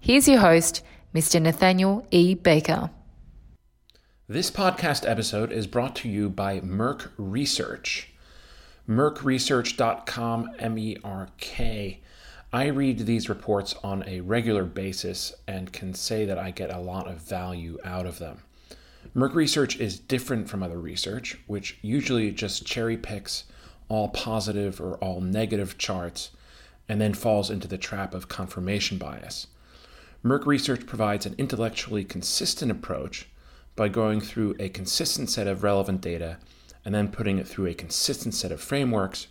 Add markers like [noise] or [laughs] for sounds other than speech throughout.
here's your host, Mr. Nathaniel E. Baker. This podcast episode is brought to you by Merk Research. MerkResearch.com, M E R K. I read these reports on a regular basis and can say that I get a lot of value out of them. Merk Research is different from other research, which usually just cherry picks all positive or all negative charts and then falls into the trap of confirmation bias. Merk Research provides an intellectually consistent approach by going through a consistent set of relevant data and then putting it through a consistent set of frameworks,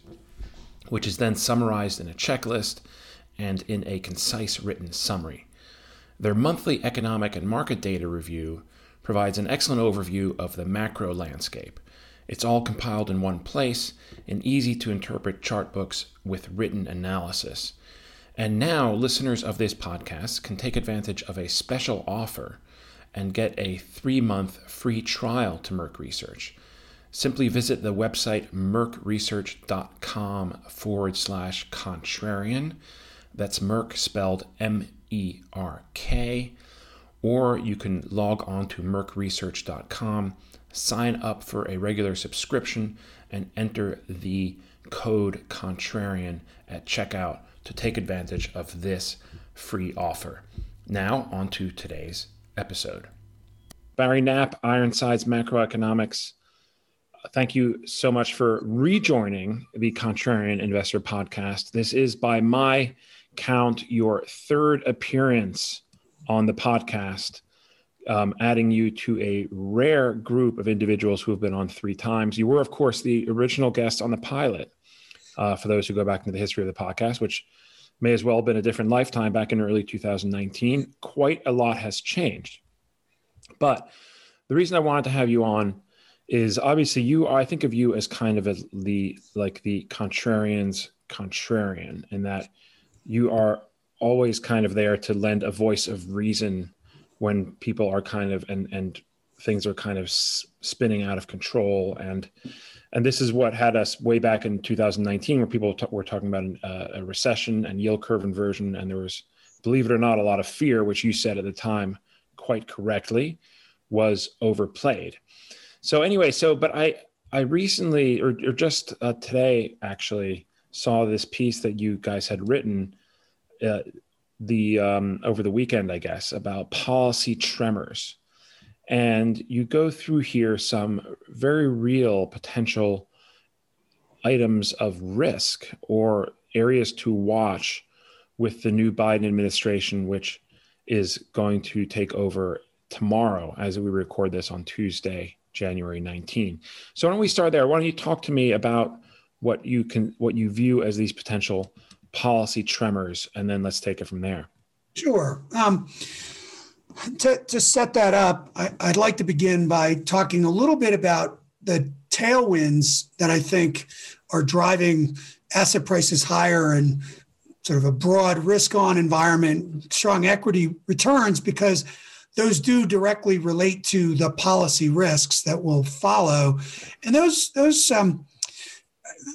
which is then summarized in a checklist and in a concise written summary. Their monthly economic and market data review provides an excellent overview of the macro landscape. It's all compiled in one place in easy to interpret chart books with written analysis. And now, listeners of this podcast can take advantage of a special offer and get a three month free trial to Merk Research. Simply visit the website merkresearch.com forward slash contrarian. That's Merk spelled M E R K. Or you can log on to merkresearch.com sign up for a regular subscription, and enter the code contrarian at checkout to take advantage of this free offer. Now, on to today's episode. Barry Knapp, Ironsides Macroeconomics. Thank you so much for rejoining the Contrarian Investor Podcast. This is, by my count, your third appearance on the podcast um, adding you to a rare group of individuals who have been on three times. You were, of course, the original guest on the pilot. Uh, for those who go back into the history of the podcast, which may as well have been a different lifetime back in early 2019. Quite a lot has changed. But the reason I wanted to have you on is obviously you I think of you as kind of a, the like the contrarian's contrarian in that you are always kind of there to lend a voice of reason when people are kind of and and things are kind of spinning out of control and and this is what had us way back in 2019 where people t- were talking about an, uh, a recession and yield curve inversion. And there was believe it or not a lot of fear which you said at the time quite correctly was overplayed. So anyway so but i i recently or, or just uh, today actually saw this piece that you guys had written uh, the um, over the weekend, I guess, about policy tremors, and you go through here some very real potential items of risk or areas to watch with the new Biden administration, which is going to take over tomorrow as we record this on Tuesday, January 19. So why don't we start there? Why don't you talk to me about what you can what you view as these potential policy tremors, and then let's take it from there. Sure. Um, to, to set that up, I, I'd like to begin by talking a little bit about the tailwinds that I think are driving asset prices higher and sort of a broad risk on environment, strong equity returns, because those do directly relate to the policy risks that will follow. And those, those, um,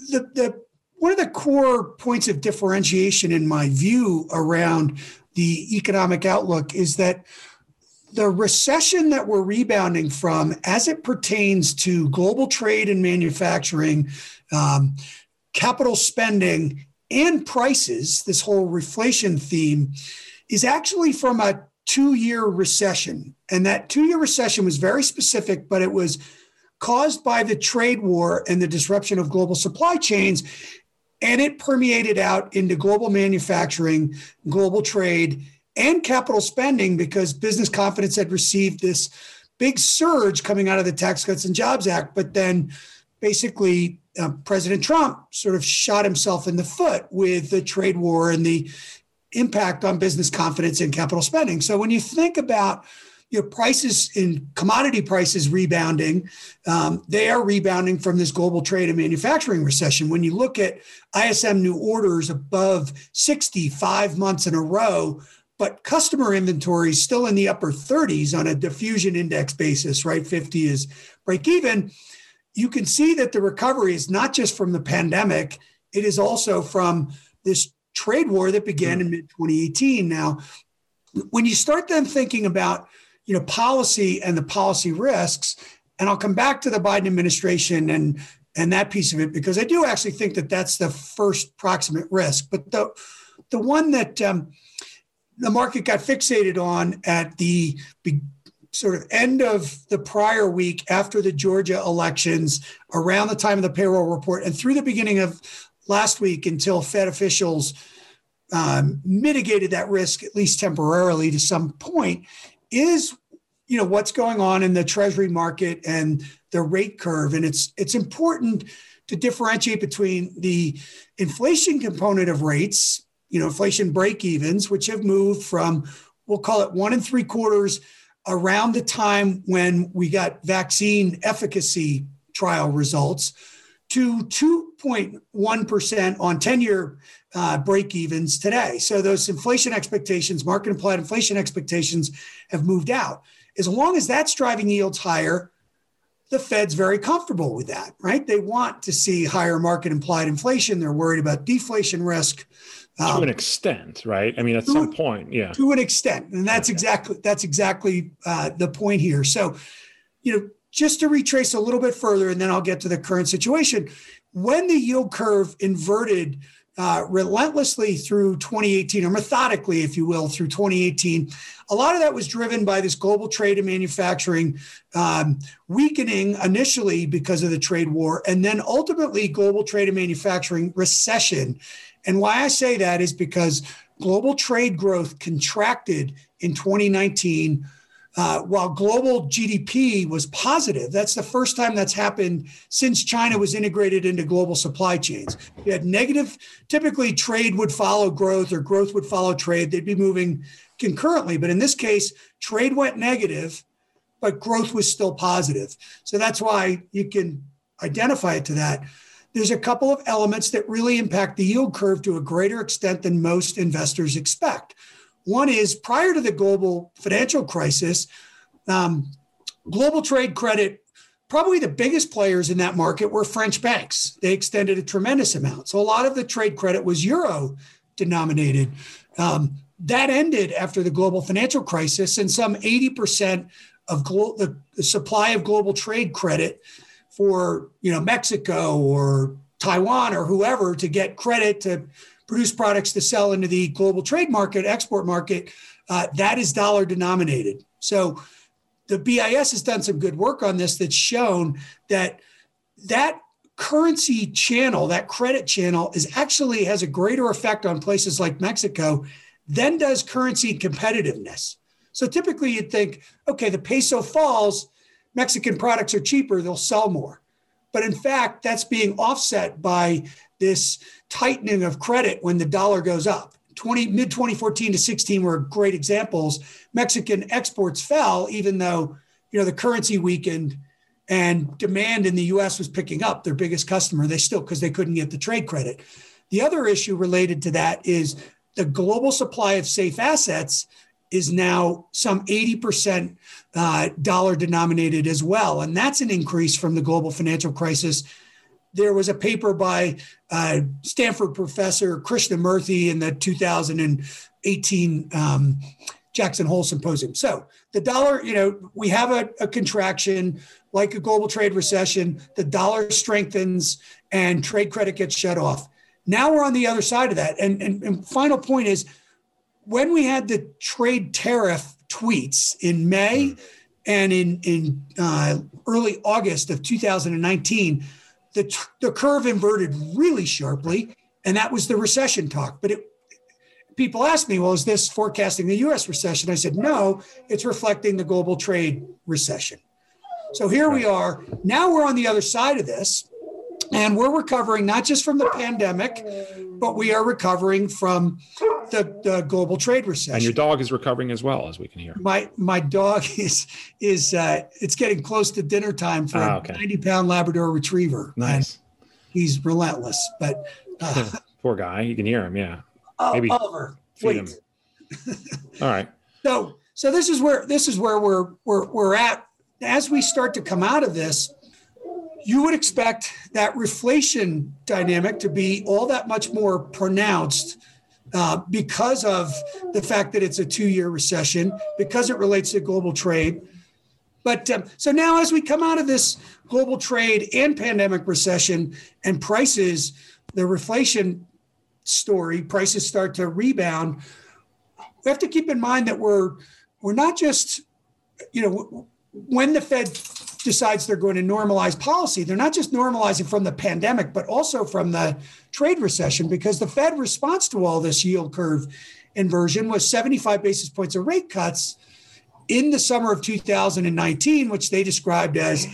the, the one of the core points of differentiation in my view around the economic outlook is that the recession that we're rebounding from, as it pertains to global trade and manufacturing, um, capital spending, and prices, this whole reflation theme, is actually from a two year recession. And that two year recession was very specific, but it was caused by the trade war and the disruption of global supply chains and it permeated out into global manufacturing, global trade, and capital spending because business confidence had received this big surge coming out of the Tax Cuts and Jobs Act. But then basically, uh, President Trump sort of shot himself in the foot with the trade war and the impact on business confidence and capital spending. So when you think about your prices in commodity prices rebounding, um, they are rebounding from this global trade and manufacturing recession. When you look at ISM new orders above 65 months in a row, but customer inventory is still in the upper 30s on a diffusion index basis, right? 50 is break even. You can see that the recovery is not just from the pandemic, it is also from this trade war that began in mid 2018. Now, when you start then thinking about you know policy and the policy risks, and I'll come back to the Biden administration and and that piece of it because I do actually think that that's the first proximate risk. But the the one that um, the market got fixated on at the sort of end of the prior week after the Georgia elections, around the time of the payroll report, and through the beginning of last week until Fed officials um, mitigated that risk at least temporarily to some point is you know what's going on in the treasury market and the rate curve. And it's it's important to differentiate between the inflation component of rates you know inflation break evens which have moved from we'll call it one and three quarters around the time when we got vaccine efficacy trial results to 2.1% on 10 year uh, break evens today. So those inflation expectations, market implied inflation expectations, have moved out. As long as that's driving yields higher, the Fed's very comfortable with that, right? They want to see higher market implied inflation. They're worried about deflation risk. Um, to an extent, right? I mean, at some point, yeah. To an extent, and that's okay. exactly that's exactly uh, the point here. So, you know, just to retrace a little bit further, and then I'll get to the current situation. When the yield curve inverted uh, relentlessly through 2018, or methodically, if you will, through 2018. A lot of that was driven by this global trade and manufacturing um, weakening initially because of the trade war, and then ultimately global trade and manufacturing recession. And why I say that is because global trade growth contracted in 2019 uh, while global GDP was positive. That's the first time that's happened since China was integrated into global supply chains. You had negative, typically, trade would follow growth or growth would follow trade. They'd be moving concurrently. But in this case, trade went negative, but growth was still positive. So that's why you can identify it to that. There's a couple of elements that really impact the yield curve to a greater extent than most investors expect. One is prior to the global financial crisis, um, global trade credit, probably the biggest players in that market were French banks. They extended a tremendous amount. So a lot of the trade credit was euro denominated. Um, that ended after the global financial crisis, and some 80% of glo- the, the supply of global trade credit for you know Mexico or Taiwan or whoever to get credit to produce products to sell into the global trade market, export market, uh, that is dollar denominated. So the BIS has done some good work on this that's shown that that currency channel, that credit channel, is actually has a greater effect on places like Mexico than does currency competitiveness. So typically you'd think, okay, the peso falls, Mexican products are cheaper, they'll sell more. But in fact, that's being offset by this tightening of credit when the dollar goes up. 20 mid 2014 to 16 were great examples. Mexican exports fell even though you know the currency weakened and demand in the US was picking up their biggest customer they still because they couldn't get the trade credit. The other issue related to that is the global supply of safe assets is now some 80% uh, dollar denominated as well. And that's an increase from the global financial crisis there was a paper by uh, Stanford professor Krishnamurthy in the 2018 um, Jackson Hole Symposium. So the dollar, you know, we have a, a, contraction like a global trade recession. The dollar strengthens and trade credit gets shut off. Now we're on the other side of that. And, and, and final point is when we had the trade tariff tweets in May mm. and in, in uh, early August of 2019, the, the curve inverted really sharply, and that was the recession talk. But it, people ask me, well, is this forecasting the US recession? I said, no, it's reflecting the global trade recession. So here we are. Now we're on the other side of this. And we're recovering not just from the pandemic, but we are recovering from the, the global trade recession. And your dog is recovering as well, as we can hear. My my dog [laughs] is is uh, it's getting close to dinner time for Ah, a okay. 90 pound Labrador Retriever. Nice. He's relentless. But uh, [laughs] Poor guy. You can hear him. Yeah. oh, Maybe Oliver, feed wait. him. [laughs] All right. So so this is where this is where we're we're we're at as we start to come out of this. You would expect that reflation dynamic to be all that much more pronounced uh, because of the fact that it's a two-year recession, because it relates to global trade. But um, so now, as we come out of this global trade and pandemic recession, and prices, the reflation story, prices start to rebound we have to keep in mind that we're we're not just you know when the fed decides they're going to normalize policy they're not just normalizing from the pandemic but also from the trade recession because the fed response to all this yield curve inversion was 75 basis points of rate cuts in the summer of 2019 which they described as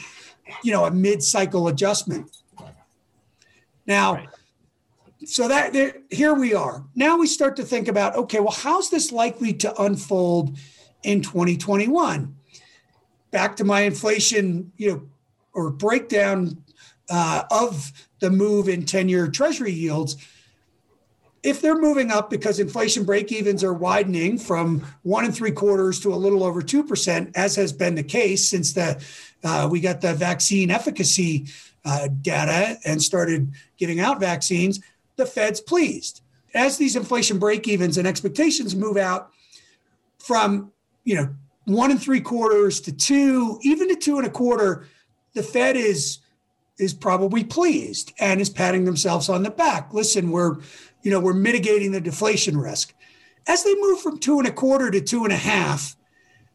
you know a mid-cycle adjustment now Right. so that there, here we are. Now we start to think about okay, well, how's this likely to unfold in 2021? Back to my inflation, you know, or breakdown uh, of the move in 10-year Treasury yields. If they're moving up because inflation break evens are widening from one and three quarters to a little over two percent, as has been the case since the uh, we got the vaccine efficacy uh, data and started giving out vaccines, the Fed's pleased. As these inflation break evens and expectations move out from, you know, one and three quarters to two, even to two and a quarter, the Fed is is probably pleased and is patting themselves on the back. Listen, we're, you know, we're mitigating the deflation risk. As they move from two and a quarter to two and a half,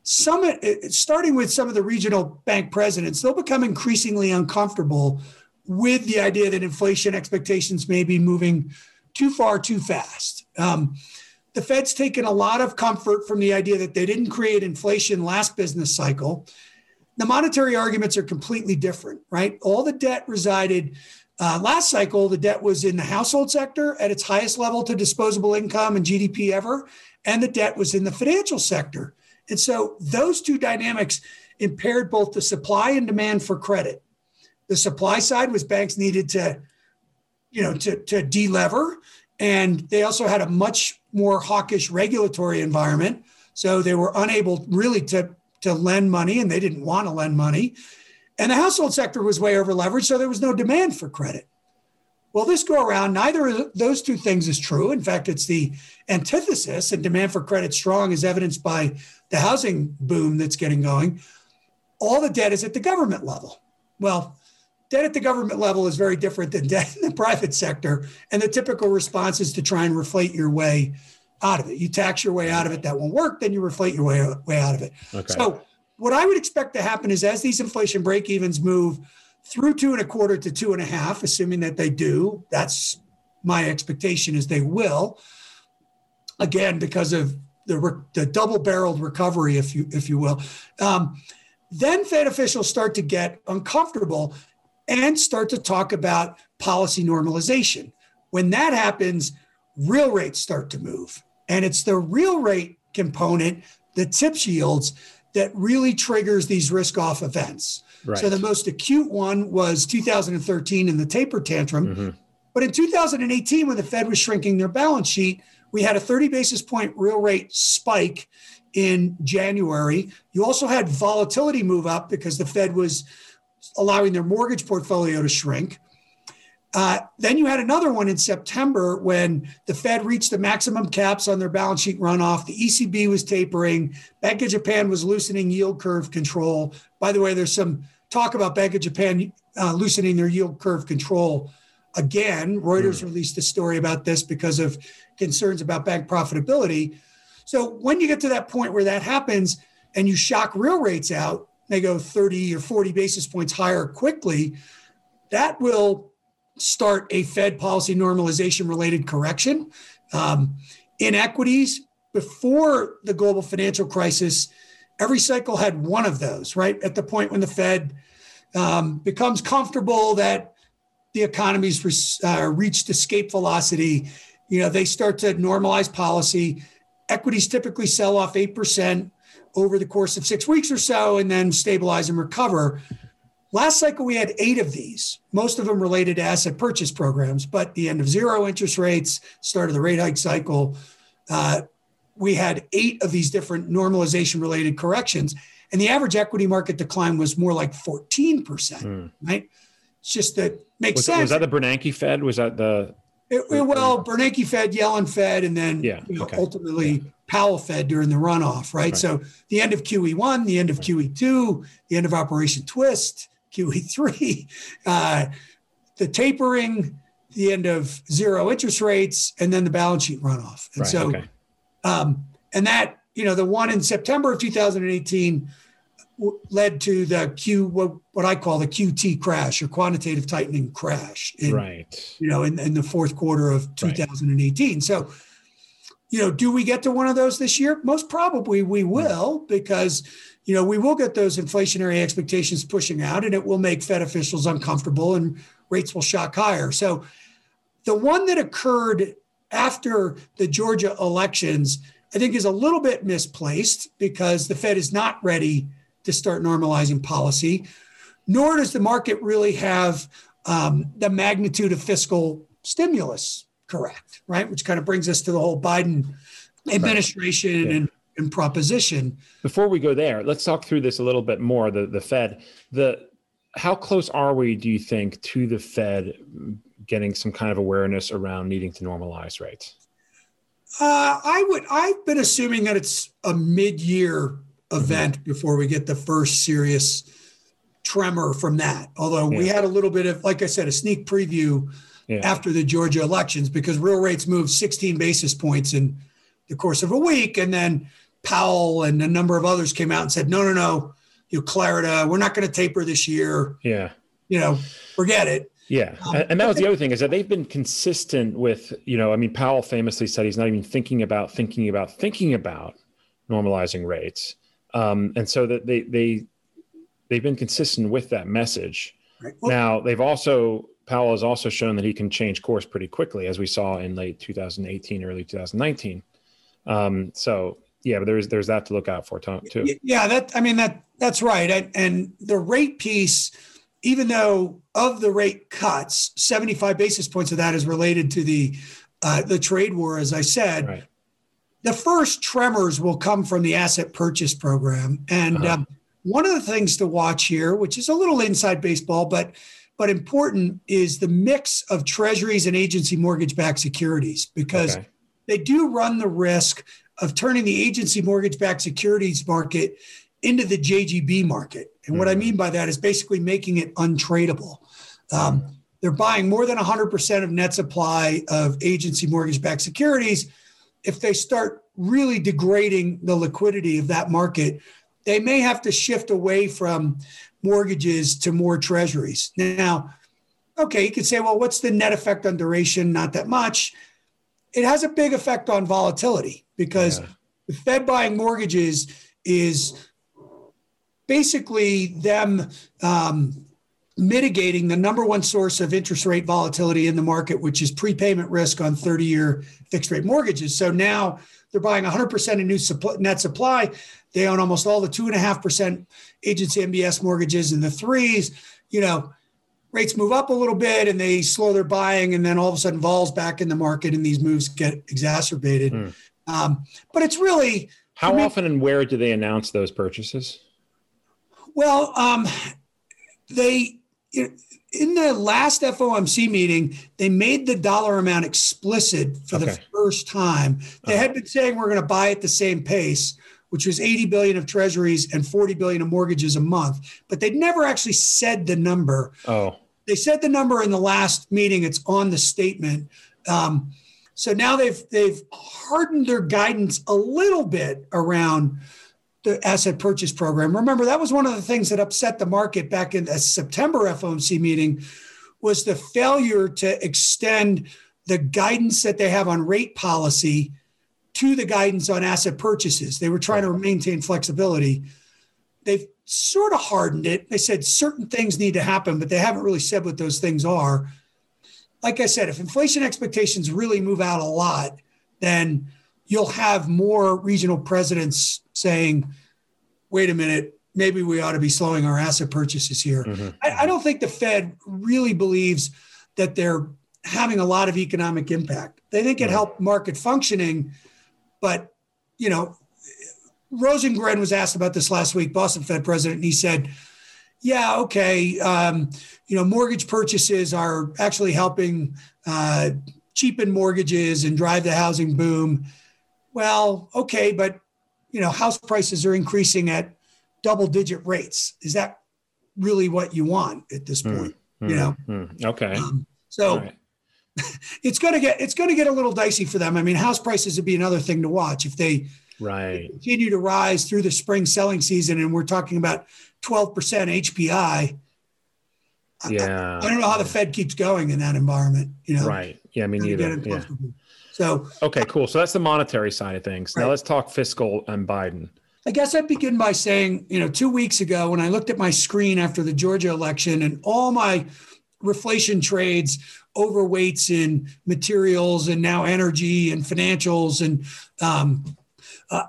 some starting with some of the regional bank presidents, they'll become increasingly uncomfortable with the idea that inflation expectations may be moving too far too fast. Um, the Fed's taken a lot of comfort from the idea that they didn't create inflation last business cycle. The monetary arguments are completely different, right? All the debt resided uh, last cycle, the debt was in the household sector at its highest level to disposable income and GDP ever, and the debt was in the financial sector. And so those two dynamics impaired both the supply and demand for credit. The supply side was banks needed to, you know, to, to delever. And they also had a much more hawkish regulatory environment. So they were unable really to, to lend money and they didn't want to lend money. And the household sector was way over leveraged. So there was no demand for credit. Well, this go around, neither of those two things is true. In fact, it's the antithesis, and demand for credit strong is evidenced by the housing boom that's getting going. All the debt is at the government level. Well, debt at the government level is very different than debt in the private sector. And the typical response is to try and reflate your way out of it. You tax your way out of it, that won't work, then you reflate your way, way out of it. Okay. So, what I would expect to happen is as these inflation break evens move through two and a quarter to two and a half, assuming that they do, that's my expectation is they will. Again, because of the, the double barreled recovery, if you if you will, um, then Fed officials start to get uncomfortable and start to talk about policy normalization. When that happens, real rates start to move, and it's the real rate component, the tips yields, that really triggers these risk off events. Right. So the most acute one was 2013 in the taper tantrum. Mhm. But in 2018, when the Fed was shrinking their balance sheet, we had a 30 basis point real rate spike in January. You also had volatility move up because the Fed was allowing their mortgage portfolio to shrink. Uh, then you had another one in September when the Fed reached the maximum caps on their balance sheet runoff. The ECB was tapering. Bank of Japan was loosening yield curve control. By the way, there's some talk about Bank of Japan uh, loosening their yield curve control again. Reuters released a story about this because of concerns about bank profitability. So when you get to that point where that happens and you shock real rates out, they go 30 or 40 basis points higher quickly, that will start a Fed policy normalization related correction. Um, in equities, before the global financial crisis, every cycle had one of those, right? At the point when the Fed um, becomes comfortable that the economy's uh, reached escape velocity, you know, they start to normalize policy. Equities typically sell off 8% over the course of six weeks or so and then stabilize and recover. Last cycle, we had eight of these, most of them related to asset purchase programs, but the end of zero interest rates, start of the rate hike cycle, uh, we had eight of these different normalization related corrections. And the average equity market decline was more like 14%, mm. right? It's just that makes was, sense. Was that the Bernanke Fed? Was that the it, it, well, Bernanke Fed, Yellen Fed, and then yeah, you know, okay. ultimately yeah. Powell Fed during the runoff, right? right? So the end of QE1, the end of QE2, the end of Operation Twist, QE3, [laughs] uh, the tapering, the end of zero interest rates, and then the balance sheet runoff. And right, so, okay. um, and that, you know, the one in September of 2018 led to the Q what, what I call the QT crash or quantitative tightening crash. In, right. You know, in, in the fourth quarter of 2018. Right. So, you know, do we get to one of those this year? Most probably we hmm. will because you know we will get those inflationary expectations pushing out, and it will make Fed officials uncomfortable, and rates will shock higher. So, the one that occurred after the Georgia elections, I think, is a little bit misplaced because the Fed is not ready to start normalizing policy, nor does the market really have um, the magnitude of fiscal stimulus correct, right? Which kind of brings us to the whole Biden administration right. yeah. and, and proposition. Before we go there, let's talk through this a little bit more. The the Fed, the how close are we, do you think, to the Fed getting some kind of awareness around needing to normalize rates? Uh, I would. I've been assuming that it's a mid-year event before we get the first serious tremor from that. Although yeah. we had a little bit of, like I said, a sneak preview yeah. after the Georgia elections because real rates moved 16 basis points in the course of a week. And then Powell and a number of others came out and said, no, no, no, you Clarida, we're not going to taper this year. Yeah. You know, forget it. Yeah. Um, and that was the other thing is that they've been consistent with, you know, I mean, Powell famously said he's not even thinking about, thinking about, thinking about normalizing rates. Um, and so that they they they've been consistent with that message. Right. Well, now they've also Powell has also shown that he can change course pretty quickly, as we saw in late 2018, early 2019. Um, so yeah, but there's there's that to look out for too. Yeah, that I mean that that's right. And the rate piece, even though of the rate cuts, 75 basis points of that is related to the uh, the trade war, as I said. Right the first tremors will come from the asset purchase program. And uh-huh. um, one of the things to watch here, which is a little inside baseball, but but important, is the mix of treasuries and agency mortgage-backed securities because okay. they do run the risk of turning the agency mortgage-backed securities market into the JGB market. And mm what I hmm. mean by that is basically making it untradeable. Um, they're buying more than 100% of net supply of agency mortgage-backed securities if they start really degrading the liquidity of that market, they may have to shift away from mortgages to more treasuries. Now, okay, you could say, well, what's the net effect on duration? Not that much. It has a big effect on volatility because yeah. the Fed buying mortgages is basically them um, mitigating the number one source of interest rate volatility in the market, which is prepayment risk on 30 year fixed rate mortgages. So now they're buying 100% of new supply, net supply. They own almost all the 2.5% agency MBS mortgages in the threes. You know, rates move up a little bit and they slow their buying, and then all of a sudden vols back in the market and these moves get exacerbated. Hmm. Um, but it's really. How mean, often and where do they announce those purchases? Well, um, they in the last FOMC meeting, they made the dollar amount explicit for okay. the first time. They uh-huh. had been saying we're going to buy at the same pace, which was 80 billion of treasuries and 40 billion of mortgages a month, but they'd never actually said the number. Oh. They said the number in the last meeting. It's on the statement. Um, so now they've they've hardened their guidance a little bit around the asset purchase program. Remember, that was one of the things that upset the market back in the September FOMC meeting was the failure to extend the guidance that they have on rate policy to the guidance on asset purchases. They were trying to maintain flexibility. They've sort of hardened it. They said certain things need to happen, but they haven't really said what those things are. like I said, if inflation expectations really move out a lot, then you'll have more regional presidents saying, wait a minute, maybe we ought to be slowing our asset purchases here. Mm-hmm. I, I, don't think the Fed really believes that they're having a lot of economic impact. They think it helped market functioning, but you know, Rosengren was asked about this last week, Boston Fed president, and he said, "Yeah, okay, um, you know, mortgage purchases are actually helping uh, cheapen mortgages and drive the housing boom." Well, okay, but you know, house prices are increasing at double digit rates. Is that really what you want at this hmm, point? Mm, you know? Mm, okay. Um, so right. [laughs] it's going to get it's going to get a little dicey for them. I mean, house prices would be another thing to watch if they right continue to rise through the spring selling season, and we're talking about twelve percent HPI. Yeah, I, I, don't know how the Fed keeps going in that environment. You know, right? Yeah, me neither. Yeah. So okay, cool. So that's the monetary side of things. Right. Now let's talk fiscal and Biden. I guess I'd begin by saying, you know, two weeks ago when I looked at my screen after the Georgia election and all my reflation trades overweights in materials and now energy and financials and um, uh,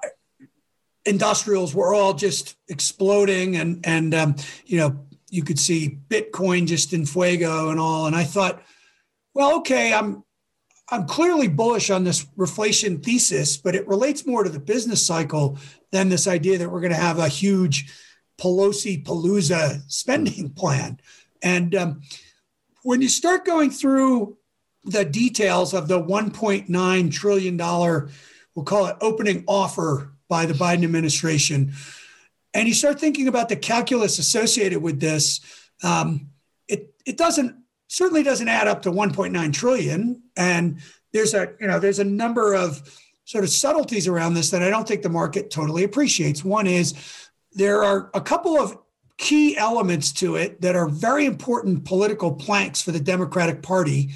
industrials were all just exploding and and um, you know you could see bitcoin just in fuego and all and i thought well okay i'm i'm clearly bullish on this reflation thesis but it relates more to the business cycle than this idea that we're going to have a huge pelosi palooza spending plan. And um, when you start going through the details of the 1.9 trillion dollar we'll call it opening offer by the Biden administration and you start thinking about the calculus associated with this um, it it doesn't certainly doesn't add up to 1.9 trillion. And there's a you know there's a number of sort of subtleties around this that I don't think the market totally appreciates. One is there are a couple of key elements to it that are very important political planks for the Democratic Party.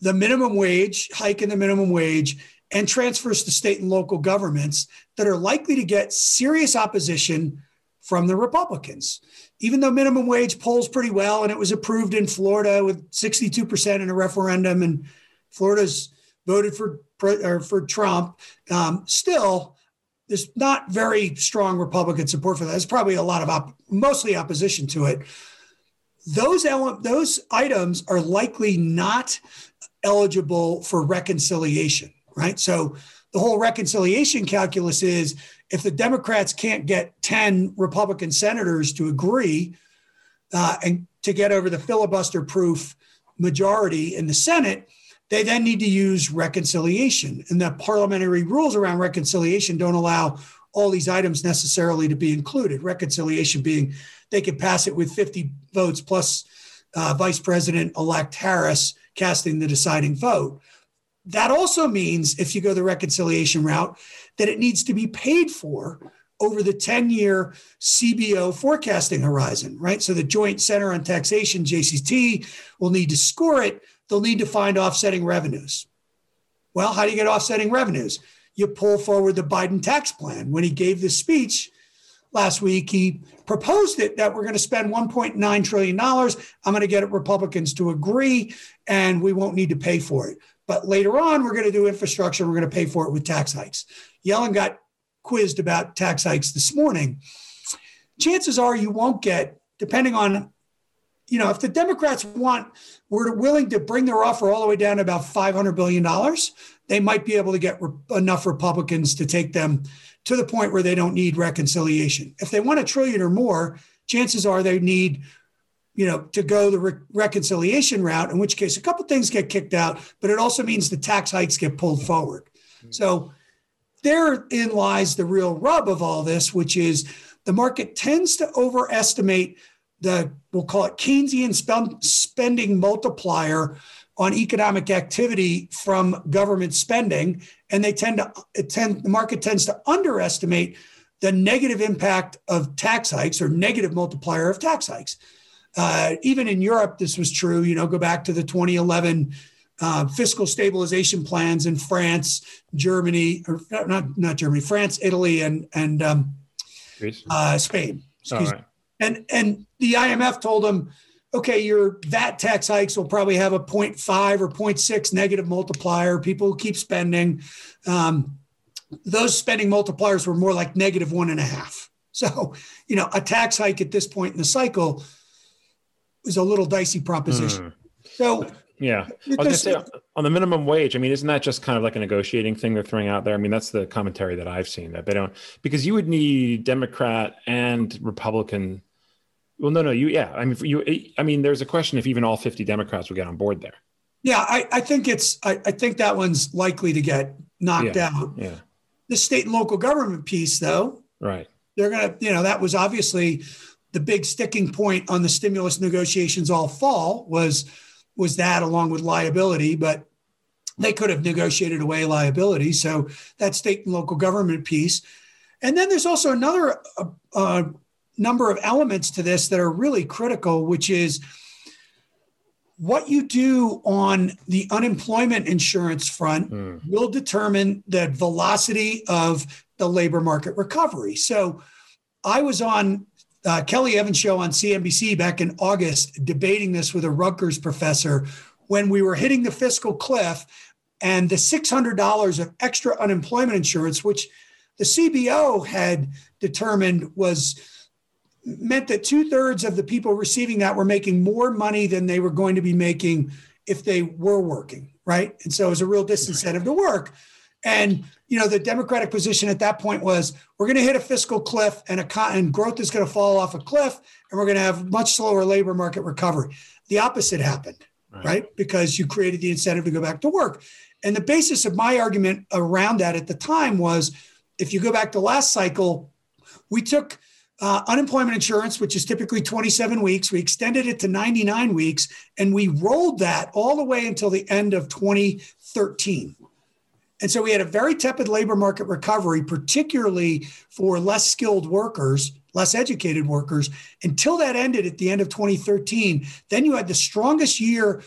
The minimum wage, hike in the minimum wage, and transfers to state and local governments that are likely to get serious opposition from the Republicans. Even though minimum wage polls pretty well and it was approved in Florida with 62% in a referendum, and Florida's voted for, for Trump, um, still there's not very strong Republican support for that. There's probably a lot of op- mostly opposition to it. Those ele- those items are likely not eligible for reconciliation, right? So the whole reconciliation calculus is if the Democrats can't get 10 Republican senators to agree uh, and to get over the filibuster proof majority in the Senate, they then need to use reconciliation. And the parliamentary rules around reconciliation don't allow all these items necessarily to be included. Reconciliation being they could pass it with 50 votes plus uh, Vice President elect Harris casting the deciding vote. That also means, if you go the reconciliation route, that it needs to be paid for over the 10 year CBO forecasting horizon, right? So the Joint Center on Taxation, JCT, will need to score it they'll need to find offsetting revenues. Well, how do you get offsetting revenues? You pull forward the Biden tax plan. When he gave this speech last week, he proposed it that we're going to spend $1.9 trillion. I'm going to get Republicans to agree, and we won't need to pay for it. But later on, we're going to do infrastructure. We're going to pay for it with tax hikes. Yellen got quizzed about tax hikes this morning. Chances are you won't get, depending on you know, if the Democrats want, were willing to bring their offer all the way down to about $500 billion, they might be able to get re- enough Republicans to take them to the point where they don't need reconciliation. If they want a trillion or more, chances are they need, you know, to go the re- reconciliation route, in which case a couple things get kicked out, but it also means the tax hikes get pulled forward. Mm-hmm. So therein lies the real rub of all this, which is the market tends to overestimate – the we'll call it Keynesian spending multiplier on economic activity from government spending, and they tend to tend the market tends to underestimate the negative impact of tax hikes or negative multiplier of tax hikes. Uh, even in Europe, this was true. You know, go back to the 2011 uh, fiscal stabilization plans in France, Germany, or not not Germany, France, Italy, and and um, uh, Spain. Excuse me. And and the IMF told them, okay, your VAT tax hikes will probably have a 0.5 or 0.6 negative multiplier. People keep spending. Um, those spending multipliers were more like negative one and a half. So, you know, a tax hike at this point in the cycle is a little dicey proposition. Mm. So, yeah, I was say on the minimum wage. I mean, isn't that just kind of like a negotiating thing they're throwing out there? I mean, that's the commentary that I've seen that they don't because you would need Democrat and Republican. Well, no, no, you, yeah. I mean, you, I mean, there's a question if even all 50 Democrats would get on board there. Yeah, I, I think it's, I, I think that one's likely to get knocked yeah, out. Yeah. The state and local government piece, though, right? They're gonna, you know, that was obviously the big sticking point on the stimulus negotiations all fall was was that along with liability, but they could have negotiated away liability. So that state and local government piece. And then there's also another uh, uh, number of elements to this that are really critical, which is what you do on the unemployment insurance front mm. will determine the velocity of the labor market recovery. So I was on uh, Kelly Evans show on CNBC back in August debating this with a Rutgers professor when we were hitting the fiscal cliff and the $600 of extra unemployment insurance, which the CBO had determined was meant that two thirds of the people receiving that were making more money than they were going to be making if they were working, right? And so it was a real disincentive to work. And you know, the Democratic position at that point was we're going to hit a fiscal cliff and a and growth is going to fall off a cliff and we're going to have much slower labor market recovery. The opposite happened, right. right? Because you created the incentive to go back to work. And the basis of my argument around that at the time was if you go back to last cycle, we took uh, unemployment insurance, which is typically 27 weeks, we extended it to 99 weeks, and we rolled that all the way until the end of 2013. And so we had a very tepid labor market recovery, particularly for less skilled workers, less educated workers, until that ended at the end of 2013. Then you had the strongest year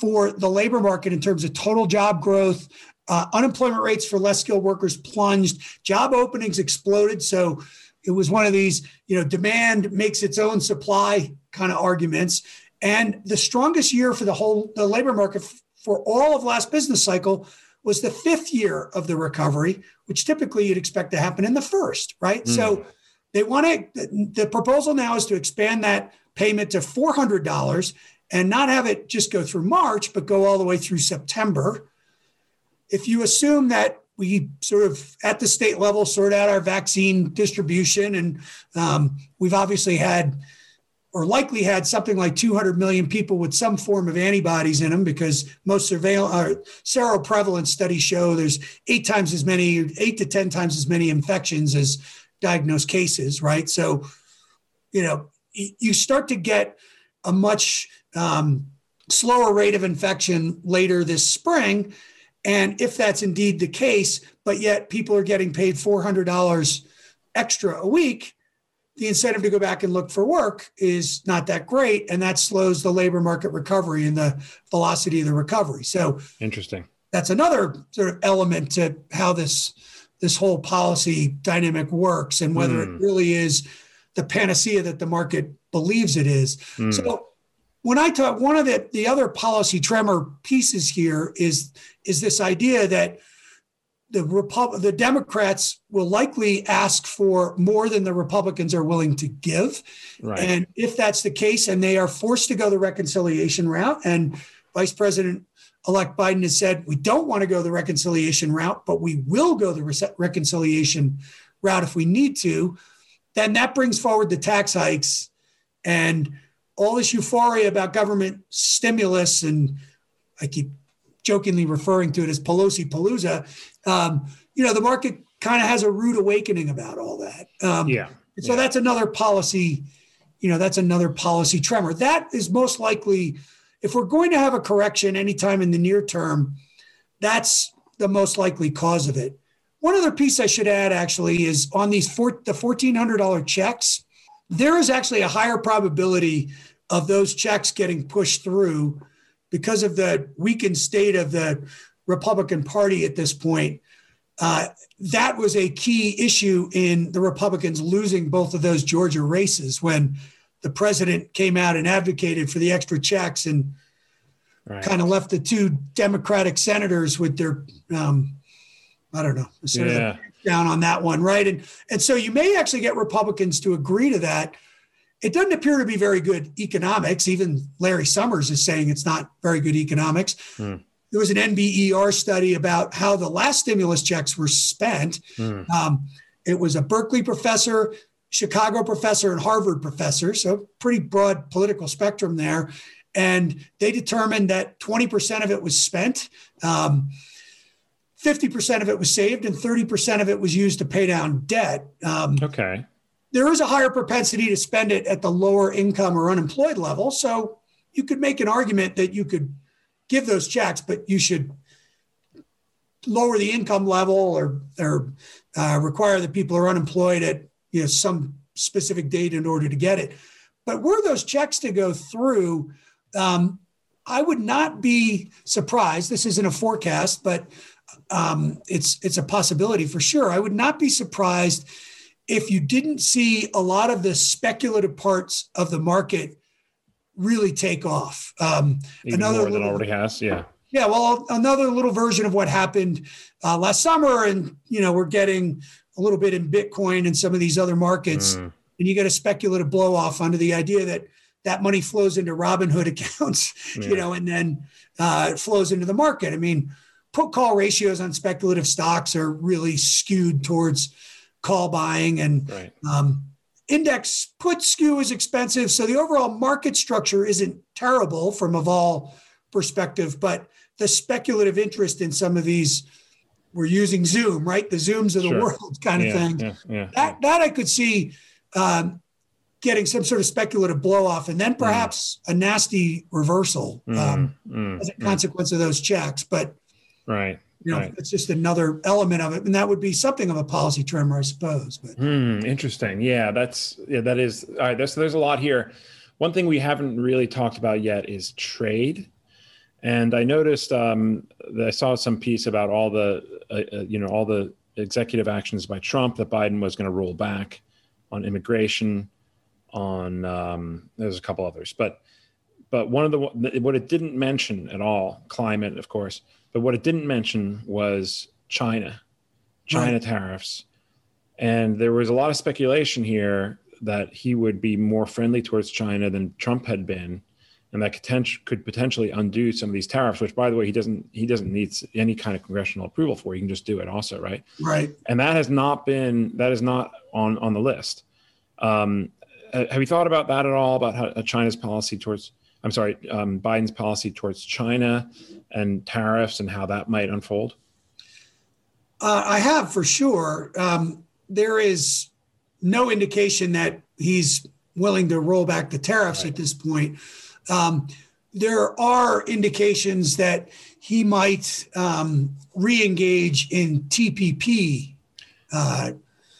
for the labor market in terms of total job growth. Uh, unemployment rates for less skilled workers plunged, job openings exploded. So it was one of these, you know, demand makes its own supply kind of arguments. And the strongest year for the whole the labor market for all of last business cycle was the fifth year of the recovery, which typically you'd expect to happen in the first, right? Mm. So they want to, the proposal now is to expand that payment to $400 and not have it just go through March, but go all the way through September. If you assume that we sort of at the state level sort out our vaccine distribution, and um, we've obviously had or likely had something like 200 million people with some form of antibodies in them because most surveillance uh, seroprevalence studies show there's eight times as many, eight to 10 times as many infections as diagnosed cases, right? So, you know, you start to get a much um, slower rate of infection later this spring. And if that's indeed the case, but yet people are getting paid $400 extra a week, the incentive to go back and look for work is not that great. And that slows the labor market recovery and the velocity of the recovery. So interesting. That's another sort of element to how this this whole policy dynamic works and whether mm. it hmm. really is the panacea that the market believes it is. Mm. So when I talk, one of the, the other policy tremor pieces here is, is this idea that the Repub- the Democrats will likely ask for more than the Republicans are willing to give. Right. And if that's the case, and they are forced to go the reconciliation route, and Vice President elect Biden has said, we don't want to go the reconciliation route, but we will go the re- reconciliation route if we need to, then that brings forward the tax hikes and all this euphoria about government stimulus. And I keep jokingly referring to it as Pelosi Palooza, um, you know, the market kind of has a rude awakening about all that. Um, yeah. So yeah. that's another policy, you know, that's another policy tremor. That is most likely, if we're going to have a correction anytime in the near term, that's the most likely cause of it. One other piece I should add actually is on these four, the $1,400 checks, there is actually a higher probability of those checks getting pushed through because of the weakened state of the Republican Party at this point. Uh, that was a key issue in the Republicans losing both of those Georgia races when the president came out and advocated for the extra checks and right. kind of left the two Democratic senators with their, um, I don't know, sort yeah. of down on that one, right? And and so you may actually get Republicans to agree to that. It doesn't appear to be very good economics. Even Larry Summers is saying it's not very good economics. Hmm. There was an NBER study about how the last stimulus checks were spent. Hmm. Um, it was a Berkeley professor, Chicago professor, and Harvard professor. So pretty broad political spectrum there. And they determined that 20% of it was spent. Um, 50% of it was saved and 30% of it was used to pay down debt. Um, okay. There is a higher propensity to spend it at the lower income or unemployed level. So you could make an argument that you could give those checks, but you should lower the income level or, or uh, require that people are unemployed at you know, some specific date in order to get it. But were those checks to go through, um, I would not be surprised. This isn't a forecast, but um, it's it's a possibility for sure. I would not be surprised if you didn't see a lot of the speculative parts of the market really take off. Um, Even another more than little, already has, yeah. Yeah, well, another little version of what happened uh, last summer, and you know we're getting a little bit in Bitcoin and some of these other markets, mm. and you get a speculative blow off under the idea that that money flows into Robinhood [laughs] accounts, yeah. you know, and then uh, it flows into the market. I mean, put call ratios on speculative stocks are really skewed towards call buying and right. um, index put skew is expensive. So the overall market structure isn't terrible from a vol perspective, but the speculative interest in some of these, we're using Zoom, right? The Zooms of the sure. world [laughs] kind of yeah, thing. Yeah, yeah, that, that I could see um, getting some sort of speculative blow off and then mm. perhaps mm. a nasty reversal mm, um, mm, as a mm. consequence of those checks. But Right. You know, right. it's just another element of it, and that would be something of a policy tremor, I suppose. But hmm, interesting. Yeah, that's yeah, that is all right. There's there's a lot here. One thing we haven't really talked about yet is trade, and I noticed um, that I saw some piece about all the uh, uh, you know all the executive actions by Trump that Biden was going to roll back on immigration, on um, there's a couple others, but but one of the what it didn't mention at all, climate, of course but what it didn't mention was China, China right. tariffs. And there was a lot of speculation here that he would be more friendly towards China than Trump had been, and that could potentially undo some of these tariffs. Which, by the way, he doesn't he doesn't need any kind of congressional approval for. He can just do it, also, right? Right. And that has not been that is not on on the list. Um, have you thought about that at all? About how uh, China's policy towards I'm sorry, um, Biden's policy towards China and tariffs and how that might unfold? Uh, I have for sure. Um, there is no indication that he's willing to roll back the tariffs right. at this point. Um, there are indications that he might um, re-engage in TPP. Uh,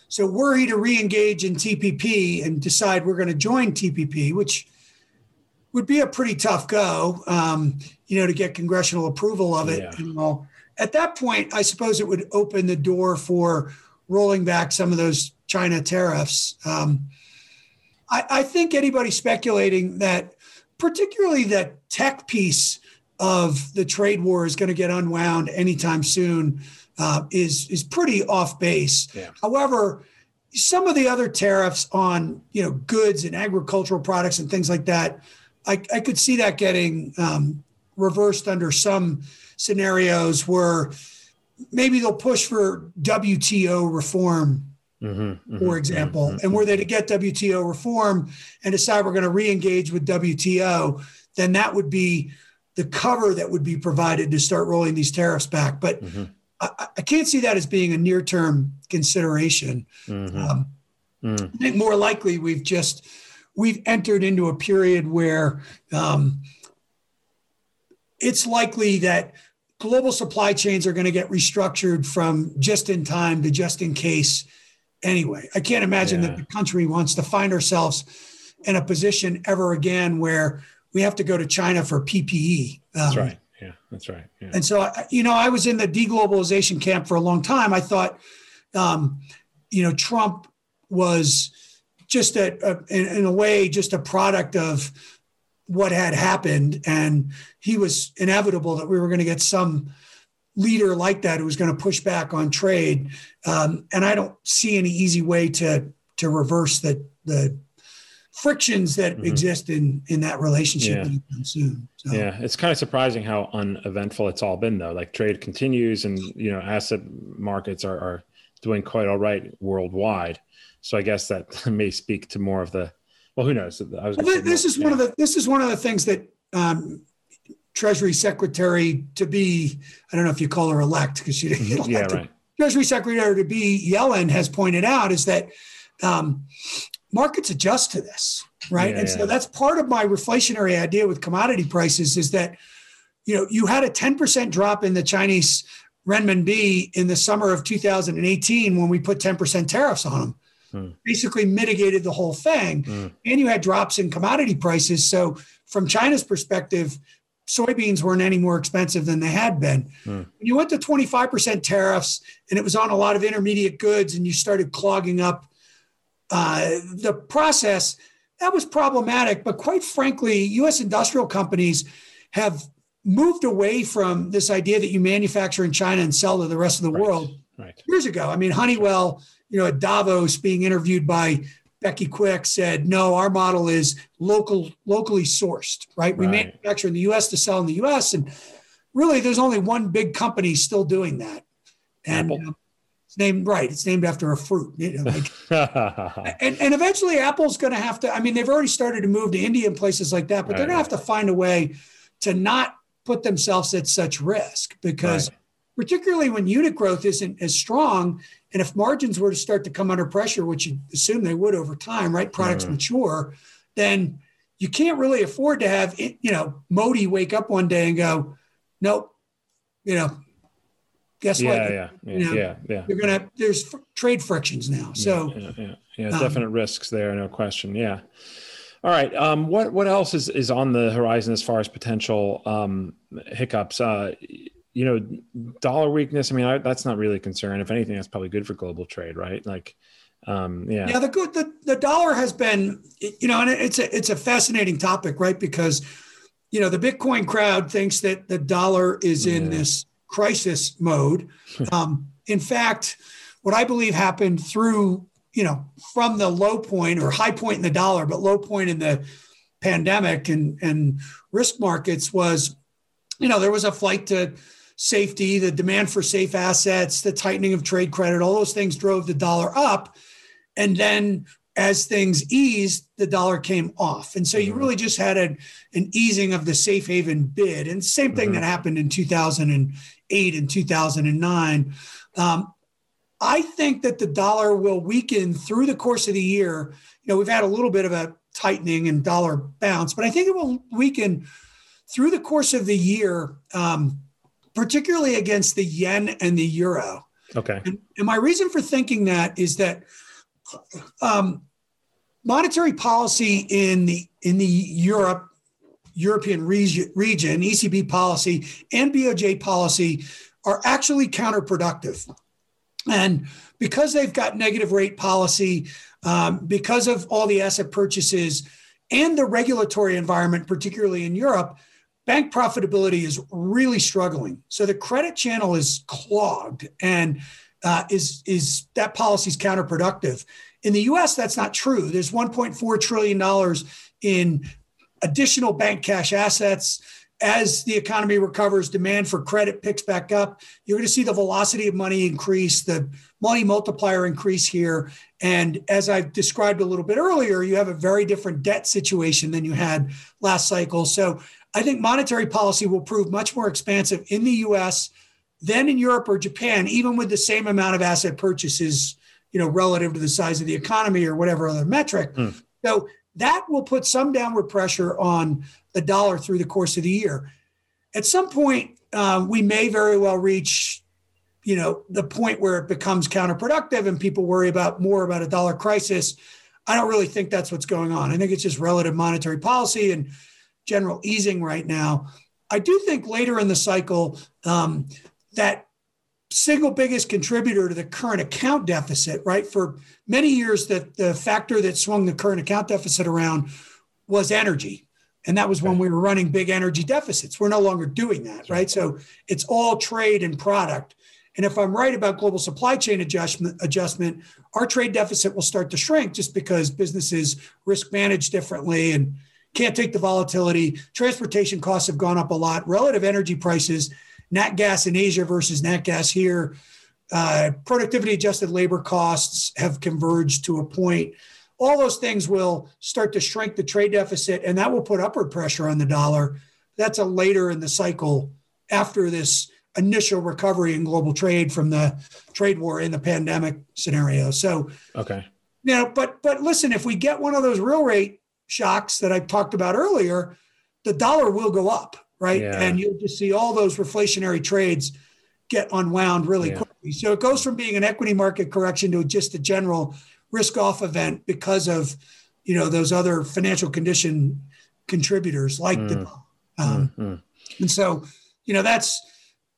so were he to re-engage in TPP and decide we're going to join TPP, which would be a pretty tough go, um, you know, to get congressional approval of it. Yeah. And all. At that point, I suppose it would open the door for rolling back some of those China tariffs. Um, I, I think anybody speculating that, particularly that tech piece of the trade war is going to get unwound anytime soon, uh, is is pretty off base. Yeah. However, some of the other tariffs on you know goods and agricultural products and things like that I, I could see that getting um, reversed under some scenarios where maybe they'll push for WTO reform, mm-hmm, mm-hmm, for example, mm-hmm, and were they to get WTO reform and decide we're going to re-engage with WTO, then that would be the cover that would be provided to start rolling these tariffs back. But mm-hmm. I, I, can't see that as being a near-term consideration. Mm-hmm. Um, mm. I think more likely we've just we've entered into a period where um, it's likely that global supply chains are going to get restructured from just in time to just in case anyway. I can't imagine yeah. that the country wants to find ourselves in a position ever again where we have to go to China for PPE. Um, that's right. Yeah, that's right. Yeah. And so, you know, I was in the deglobalization camp for a long time. I thought, um, you know, Trump was just a, a in, in a way just a product of what had happened, and he was inevitable that we were going to get some leader like that who was going to push back on trade. Um, and I don't see any easy way to to reverse the the frictions that mm-hmm. exist in in that relationship yeah. soon. So. Yeah, it's kind of surprising how uneventful it's all been though. Like trade continues, and you know asset markets are, are doing quite all right worldwide. So I guess that [laughs] may speak to more of the. Well, who knows? Well, this, this is yeah. one of the this is one of the things that um, Treasury Secretary to be I don't know if you call her elect because she didn't get mm-hmm. elected. Yeah, right. Treasury Secretary to be Yellen has pointed out is that um, markets adjust to this, right? Yeah, and so that's part of my reflationary idea with commodity prices is that, you know, you had a 10% drop in the Chinese renminbi in the summer of 2018 when we put 10% tariffs on them. Hmm. Basically mitigated the whole thing. Hmm. And you had drops in commodity prices. So from China's perspective, soybeans weren't any more expensive than they had been. Hmm. When you went to 25% tariffs and it was on a lot of intermediate goods and you started clogging up uh, the process that was problematic. But quite frankly, U.S. industrial companies have moved away from this idea that you manufacture in China and sell to the rest of the right. world right. years ago. I mean, Honeywell, you know, at Davos being interviewed by Becky Quick said, no, our model is local, locally sourced, right? We manufacture in the US to sell in the US. And really, there's only one big company still doing that. And Apple. Um, it's named right. It's named after a fruit. You know, like, and, and eventually Apple's going to have to. I mean, they've already started to move to India and places like that, but right. they're going to have to find a way to not put themselves at such risk because, right. Particularly when unit growth isn't as strong, and if margins were to start to come under pressure, which you assume they would over time, right? Products mm-hmm. mature, then you can't really afford to have you know Modi wake up one day and go, nope, you know guess yeah, what? Yeah, yeah, you know, yeah, yeah. You're gonna there's trade frictions now. So yeah, yeah, yeah, um, definite risks there, no question. Yeah. All right. Um, what what else is is on the horizon as far as potential um, hiccups? Uh, you know, dollar weakness. I mean, I, that's not really a concern. If anything, that's probably good for global trade, right? Like, um, yeah, yeah. The good the, the dollar has been, you know, and it's a it's a fascinating topic, right? Because you know the Bitcoin crowd thinks that the dollar is in yeah. this crisis mode. [laughs] Um, in fact, what I believe happened through, you know, from the low point or high point in the dollar, but low point in the pandemic and, and risk markets was, you know, there was a flight to safety, the demand for safe assets, the tightening of trade credit, all those things drove the dollar up. And then as things eased, the dollar came off. And so you mm-hmm. really just had a, an easing of the safe haven bid. And same thing mm-hmm. that happened in 2008 and 2009. Um, I think that the dollar will weaken through the course of the year. You know, we've had a little bit of a tightening and dollar bounce, but I think it will weaken through the course of the year, um, particularly against the yen and the euro. Okay. And, and my reason for thinking that is that um, monetary policy in the in the Europe European region, region, ECB policy and BOJ policy are actually counterproductive. And because they've got negative rate policy, um, because of all the asset purchases and the regulatory environment, particularly in Europe, bank profitability is really struggling. So the credit channel is clogged and uh, is, is that policy is counterproductive. In the US, that's not true. There's $1.4 trillion in additional bank cash assets. As the economy recovers, demand for credit picks back up. You're going to see the velocity of money increase, the money multiplier increase here. And as I've described a little bit earlier, you have a very different debt situation than you had last cycle. So I think monetary policy will prove much more expansive in the US than in Europe or Japan, even with the same amount of asset purchases you know, relative to the size of the economy or whatever other metric. Mm. So that will put some downward pressure on the dollar through the course of the year. At some point, uh, we may very well reach, you know, the point where it becomes counterproductive and people worry about more about a dollar crisis. I don't really think that's what's going on. I think it's just relative monetary policy and general easing right now. I do think later in the cycle um, that single biggest contributor to the current account deficit, right? For many years, that the factor that swung the current account deficit around was energy. And that was when we were running big energy deficits. We're no longer doing that, right? So it's all trade and product. And if I'm right about global supply chain adjustment, adjustment, our trade deficit will start to shrink just because businesses risk manage differently and can't take the volatility. Transportation costs have gone up a lot. Relative energy prices, nat gas in Asia versus nat gas here, uh, productivity adjusted labor costs have converged to a point. All those things will start to shrink the trade deficit, and that will put upward pressure on the dollar. That's a later in the cycle after this initial recovery in global trade from the trade war in the pandemic scenario. So, okay, you know, but but listen, if we get one of those real rate shocks that I talked about earlier, the dollar will go up, right? Yeah. And you'll just see all those reflationary trades get unwound really yeah. quickly. So it goes from being an equity market correction to just a general risk off event because of you know those other financial condition contributors like mm. the um, mm-hmm. and so you know that's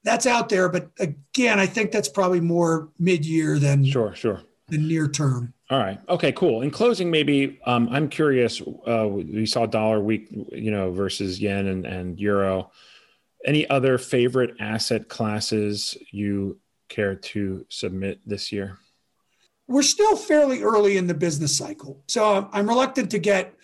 that's out there. But again, I think that's probably more mid-year than sure, sure, the near term. All right. Okay. Cool. In closing, maybe um, I'm curious. Uh, we saw dollar week, you know, versus yen and, and euro. Any other favorite asset classes you care to submit this year? We're still fairly early in the business cycle, so I'm reluctant to get.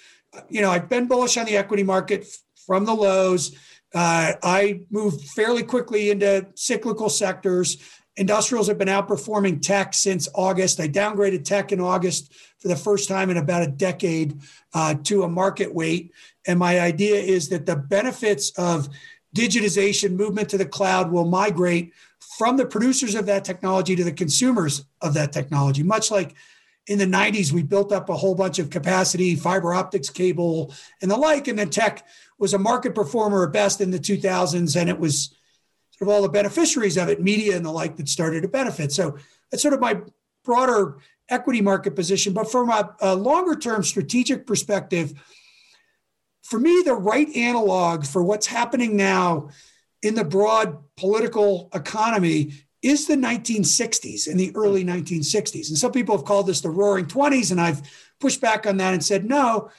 You know, I've been bullish on the equity market from the lows. Uh, I moved fairly quickly into cyclical sectors. Industrials have been outperforming tech since August. I downgraded tech in August for the first time in about a decade uh, to a market weight. And my idea is that the benefits of digitization, movement to the cloud will migrate from the producers of that technology to the consumers of that technology, much like in the 90s, we built up a whole bunch of capacity, fiber optics cable, and the like. And then tech was a market performer at best in the 2000s, and it was sort of all the beneficiaries of it, media and the like, that started to benefit. So that's sort of my broader equity market position. But from a, a longer term strategic perspective, for me, the right analog for what's happening now in the broad political economy is the 1960s and the early 1960s. And some people have called this the roaring 20s, and I've pushed back on that and said, no,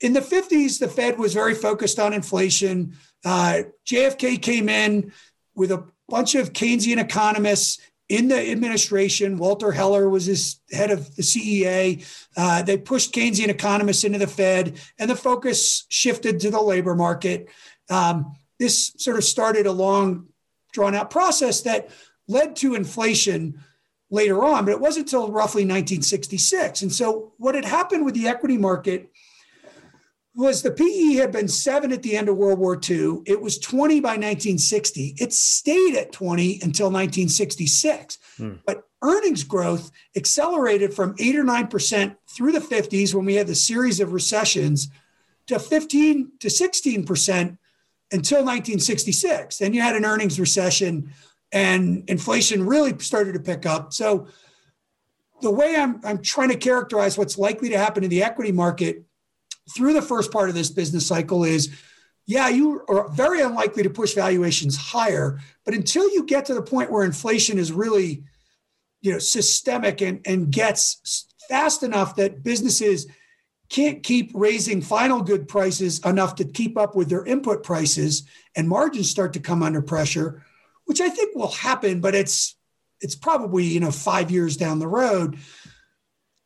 in the 50s, the Fed was very focused on inflation. Uh, JFK came in with a bunch of Keynesian economists in the administration. Walter Heller was his head of the CEA. Uh, they pushed Keynesian economists into the Fed, and the focus shifted to the labor market. Um, this sort of started a long, drawn out process that led to inflation later on, but it wasn't until roughly 1966. And so, what had happened with the equity market was the PE had been seven at the end of World War II. It was 20 by 1960. It stayed at 20 until 1966. Hmm. But earnings growth accelerated from eight or 9% through the 50s when we had the series of recessions to 15 to 16% until 1966. Then you had an earnings recession and inflation really started to pick up. So the way I'm, I'm trying to characterize what's likely to happen in the equity market through the first part of this business cycle is yeah, you are very unlikely to push valuations higher, but until you get to the point where inflation is really, you know, systemic and, and gets fast enough that businesses can't keep raising final good prices enough to keep up with their input prices and margins start to come under pressure, which I think will happen, but it's it's probably, you know, 5 years down the road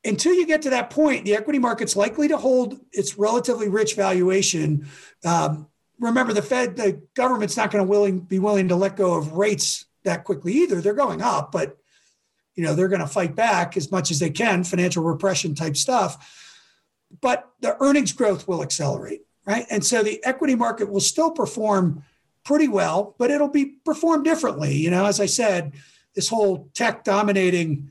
until you get to that point, the equity market's likely to hold its relatively rich valuation. Um, remember, the Fed, the government's not going to willing be willing to let go of rates that quickly either. They're going up, but you know they're going to fight back as much as they can, financial repression type stuff. But the earnings growth will accelerate, right? And so the equity market will still perform pretty well, but it'll be performed differently. You know, as I said, this whole tech dominating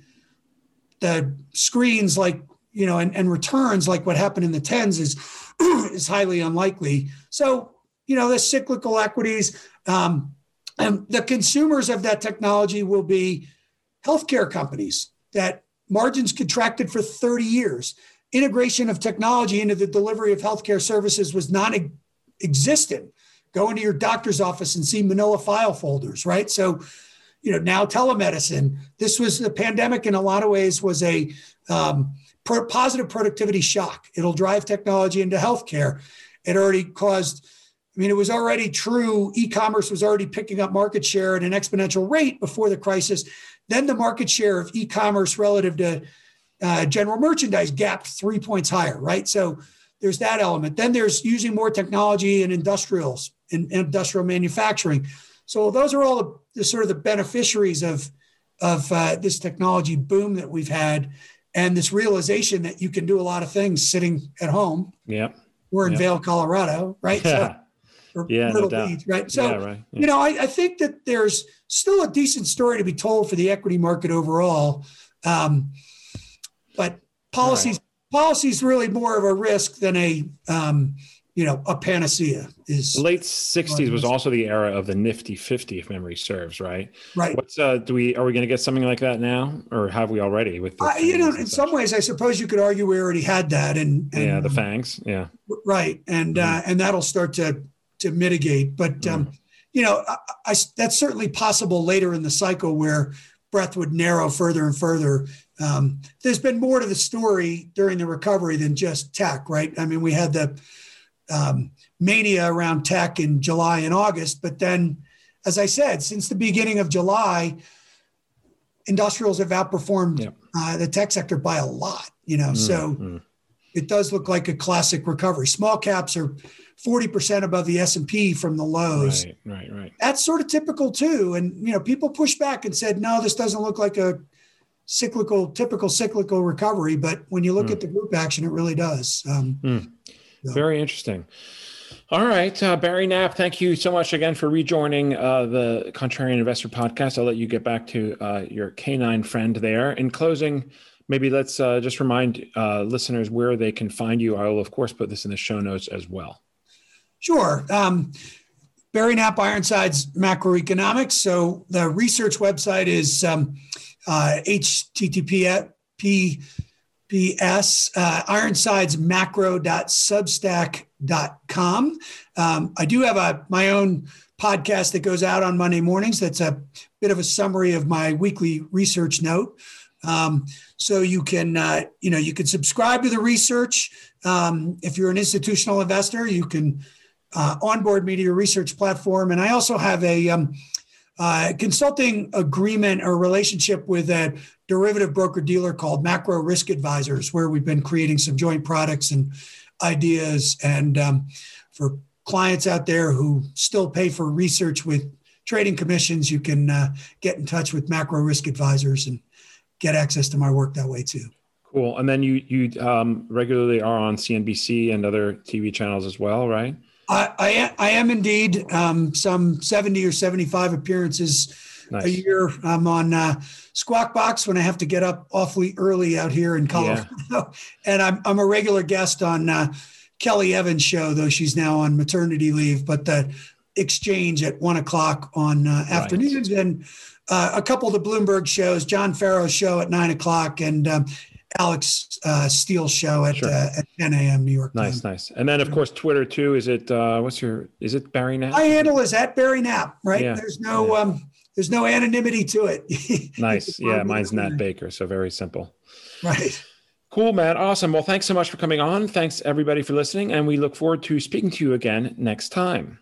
the screens like you know and, and returns like what happened in the tens is [clears throat] is highly unlikely. So you know the cyclical equities um, and the consumers of that technology will be healthcare companies that margins contracted for 30 years. Integration of technology into the delivery of healthcare services was non-existent go into your doctor's office and see manila file folders right? So you know, now telemedicine. This was the pandemic in a lot of ways was a um, pro- positive productivity shock. It'll drive technology into healthcare. It already caused. I mean, it was already true. E-commerce was already picking up market share at an exponential rate before the crisis. Then the market share of e-commerce relative to uh, general merchandise gapped three points higher, right? So there's that element. Then there's using more technology in industrials in, industrial manufacturing. So those are all the, the sort of the beneficiaries of of uh, this technology boom that we've had, and this realization that you can do a lot of things sitting at home. Yeah, we're in yep. Vail, Colorado, right? Yeah. So, yeah, no Beach, right? So, yeah, right. Yeah. you know, I, I, think that there's still a decent story to be told for the equity market overall, um, but policies right. policies really more of a risk than a um, you know, a panacea is the late '60s was also the era of the Nifty 50, if memory serves, right? Right. What's uh, do we are we going to get something like that now, or have we already? With uh, you know, in some ways, I suppose you could argue we already had that, and, and yeah, the FANGs, yeah, right, and mm uh, and that'll start to to mitigate, but mm um, you know, I, I, that's certainly possible later in the cycle where breadth would narrow further and further. Um, there's been more to the story during the recovery than just tech, right? I mean, we had the um, mania around tech in July and August. But then, as I said, since the beginning of July, industrials have outperformed yep. uh, the tech sector by a lot. You know, mm-hmm. so it does look like a classic recovery. Small caps are forty percent above the S and P from the lows. Right, right, right. That's sort of typical too. And you know, people pushed back and said, "No, this doesn't look like a." cyclical typical cyclical recovery but when you look mm. at the group action it really does um, mm. Very interesting. All right, uh, Barry Knapp, thank you so much again for rejoining uh, the Contrarian Investor podcast. I'll let you get back to uh, your canine friend there. In closing, maybe let's uh, just remind uh, listeners where they can find you. I will, of course, put this in the show notes as well. Sure. Um, Barry Knapp, Ironsides Macroeconomics. So the research website is um, http BS, uh, ironsidesmacro.substack.com. Um, I do have a my own podcast that goes out on Monday mornings. That's a bit of a summary of my weekly research note. Um, so you can uh, you know you can subscribe to the research. Um, if you're an institutional investor, you can uh, onboard me to your research platform. And I also have a um, uh, consulting agreement or relationship with a derivative broker dealer called Macro Risk Advisors, where we've been creating some joint products and ideas. And um, for clients out there who still pay for research with trading commissions, you can uh, get in touch with Macro Risk Advisors and get access to my work that way too. Cool. And then you you um, regularly are on CNBC and other TV channels as well, right? I, I, I am indeed um, some 70 or 75 appearances nice. a year. I'm on uh, Squawk Box when I have to get up awfully early out here in Colorado. Yeah. [laughs] and I'm, I'm a regular guest on uh, Kelly Evans' show, though she's now on maternity leave. But the exchange at one o'clock on uh, afternoons right. and uh, a couple of the Bloomberg shows, John Ferro's show at nine o'clock, and um, Alix uh, Steel's show at, sure. uh, at 10 a.m. New York. Nice, time. nice. And then, of course, Twitter too. Is it uh, what's your? Is it Barry Knapp? My handle is at Barry Knapp. Right. Yeah. There's no yeah. um, there's no anonymity to it. [laughs] nice. Yeah, mine's Nat Baker. So very simple. Right. Cool, man. Awesome. Well, thanks so much for coming on. Thanks everybody for listening, and we look forward to speaking to you again next time.